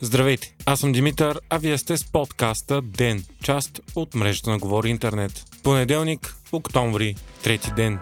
Здравейте, аз съм Димитър, а вие сте с подкаста ДЕН, част от мрежата на Говори Интернет. Понеделник, октомври, трети ден.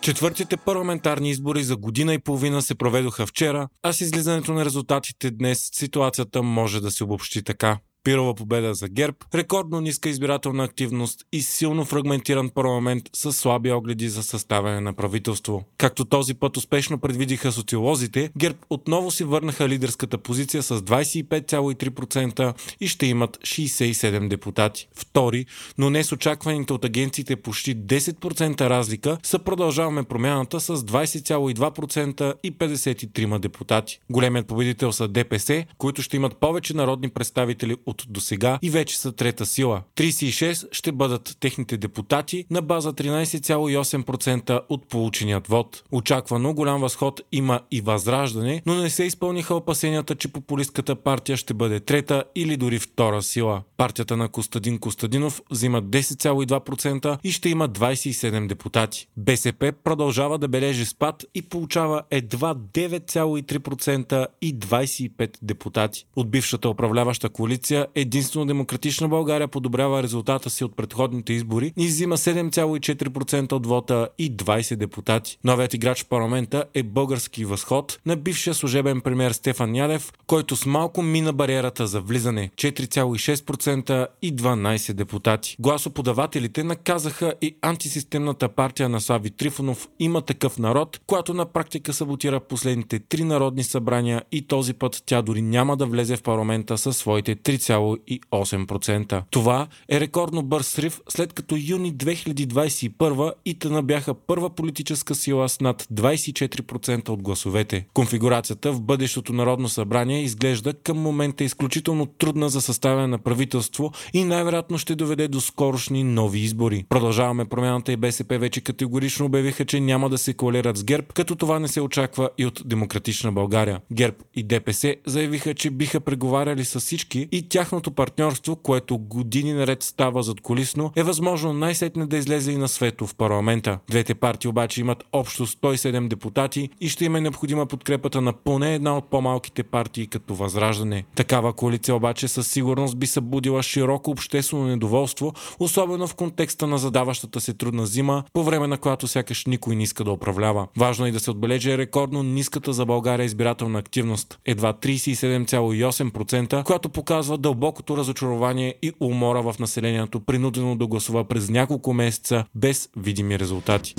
Четвъртите парламентарни избори за година и половина се проведоха вчера, а с излизането на резултатите днес ситуацията може да се обобщи така. Пирова победа за ГЕРБ, рекордно ниска избирателна активност и силно фрагментиран парламент с слаби огледи за съставяне на правителство. Както този път успешно предвидиха социолозите, ГЕРБ отново си върнаха лидерската позиция с 25,3% и ще имат 67 депутати. Втори, но не с очакваните от агенциите почти 10% разлика, са продължаваме промяната с 20,2% и 53 депутати. Големият победител са ДПС, които ще имат повече народни представители от досега и вече са трета сила. 36 ще бъдат техните депутати на база 13,8% от полученият вод. Очаквано голям възход има и възраждане, но не се изпълниха опасенията, че популистката партия ще бъде трета или дори втора сила. Партията на Костадин Костадинов взима 10,2% и ще има 27 депутати. БСП продължава да бележи спад и получава едва 9,3% и 25 депутати. От бившата управляваща коалиция единствено Демократична България подобрява резултата си от предходните избори и взима 7,4% от вота и 20 депутати. Новият играч в парламента е български възход на бившия служебен премьер Стефан Ядев, който с малко мина бариерата за влизане 4,6% и 12 депутати. Гласоподавателите наказаха и антисистемната партия на Слави Трифонов има такъв народ, която на практика саботира последните три народни събрания и този път тя дори няма да влезе в парламента със своите 3, 6,8%. Това е рекордно бърз срив, след като юни 2021 ИТН бяха първа политическа сила с над 24% от гласовете. Конфигурацията в бъдещото Народно събрание изглежда към момента изключително трудна за съставяне на правителство и най-вероятно ще доведе до скорошни нови избори. Продължаваме промяната и БСП вече категорично обявиха, че няма да се коалират с ГЕРБ, като това не се очаква и от Демократична България. ГЕРБ и ДПС заявиха, че биха преговаряли с всички и тяхното партньорство, което години наред става зад колисно, е възможно най-сетне да излезе и на свето в парламента. Двете партии обаче имат общо 107 депутати и ще има необходима подкрепата на поне една от по-малките партии като Възраждане. Такава коалиция обаче със сигурност би събудила широко обществено недоволство, особено в контекста на задаващата се трудна зима, по време на която сякаш никой не иска да управлява. Важно е да се отбележи рекордно ниската за България избирателна активност. Едва 37,8%, която показва дълбокото разочарование и умора в населението, принудено да гласува през няколко месеца без видими резултати.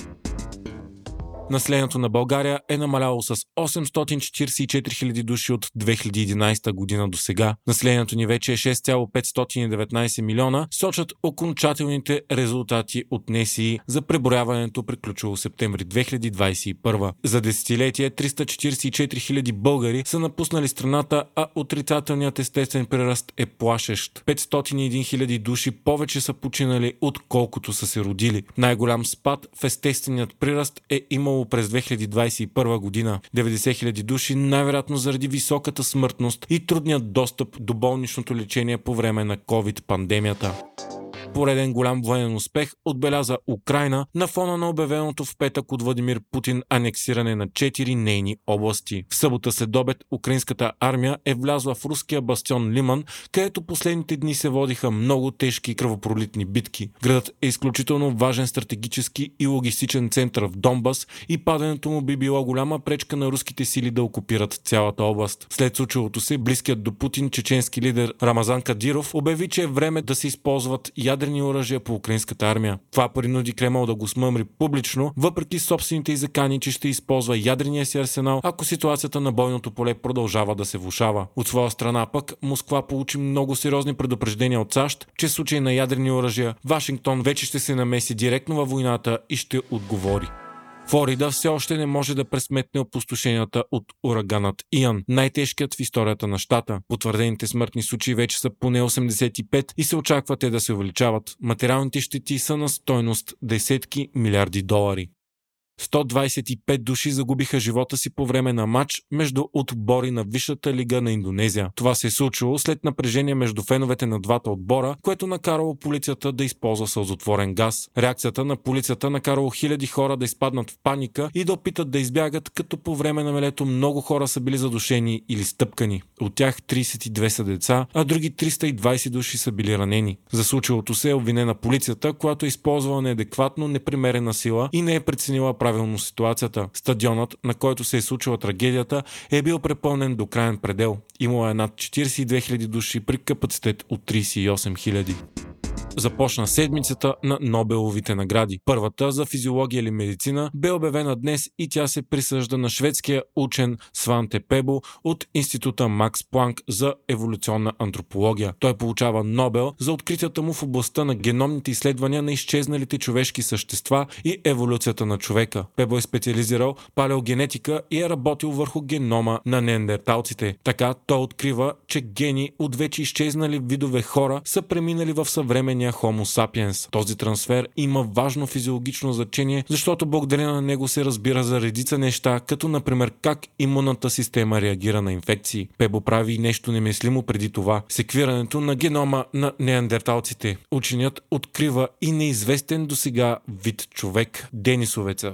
Населението на България е намаляло с 844 000 души от 2011 година до сега. Населението ни вече е 6,519 милиона, сочат окончателните резултати от НЕСИ за преброяването приключило септември 2021. За десетилетие 344 000 българи са напуснали страната, а отрицателният естествен приръст е плашещ. 501 000 души повече са починали, отколкото са се родили. Най-голям спад в естественият приръст е имал през 2021 година. 90 000 души, най-вероятно заради високата смъртност и трудният достъп до болничното лечение по време на COVID-пандемията пореден голям военен успех отбеляза Украина на фона на обявеното в петък от Владимир Путин анексиране на четири нейни области. В събота след обед украинската армия е влязла в руския бастион Лиман, където последните дни се водиха много тежки кръвопролитни битки. Градът е изключително важен стратегически и логистичен център в Донбас и падането му би било голяма пречка на руските сили да окупират цялата област. След случилото се, близкият до Путин чеченски лидер Рамазан Кадиров обяви, че е време да се използват ядрени ядрени оръжия по украинската армия. Това принуди Кремъл да го смъмри публично, въпреки собствените и закани, че ще използва ядрения си арсенал, ако ситуацията на бойното поле продължава да се влушава. От своя страна пък Москва получи много сериозни предупреждения от САЩ, че в случай на ядрени оръжия Вашингтон вече ще се намеси директно във войната и ще отговори. Флорида все още не може да пресметне опустошенията от ураганът Иан, най-тежкият в историята на щата. Потвърдените смъртни случаи вече са поне 85 и се очаква те да се увеличават. Материалните щети са на стойност десетки милиарди долари. 125 души загубиха живота си по време на матч между отбори на Висшата лига на Индонезия. Това се е случило след напрежение между феновете на двата отбора, което накарало полицията да използва сълзотворен газ. Реакцията на полицията накарало хиляди хора да изпаднат в паника и да опитат да избягат, като по време на мелето много хора са били задушени или стъпкани. От тях 32 са деца, а други 320 души са били ранени. За случилото се е обвинена полицията, която е използвала неадекватно непримерена сила и не е преценила правилно ситуацията. Стадионът, на който се е случила трагедията, е бил препълнен до крайен предел. Имало е над 42 000 души при капацитет от 38 000 започна седмицата на Нобеловите награди. Първата за физиология или медицина бе обявена днес и тя се присъжда на шведския учен Сванте Пебо от Института Макс Планк за еволюционна антропология. Той получава Нобел за откритията му в областта на геномните изследвания на изчезналите човешки същества и еволюцията на човека. Пебо е специализирал палеогенетика и е работил върху генома на неандерталците. Така той открива, че гени от вече изчезнали видове хора са преминали в съвременния наречения Homo sapiens. Този трансфер има важно физиологично значение, защото благодарение на него се разбира за редица неща, като например как имунната система реагира на инфекции. Пебо прави нещо немислимо преди това. Секвирането на генома на неандерталците. Ученият открива и неизвестен до сега вид човек – денисовеца.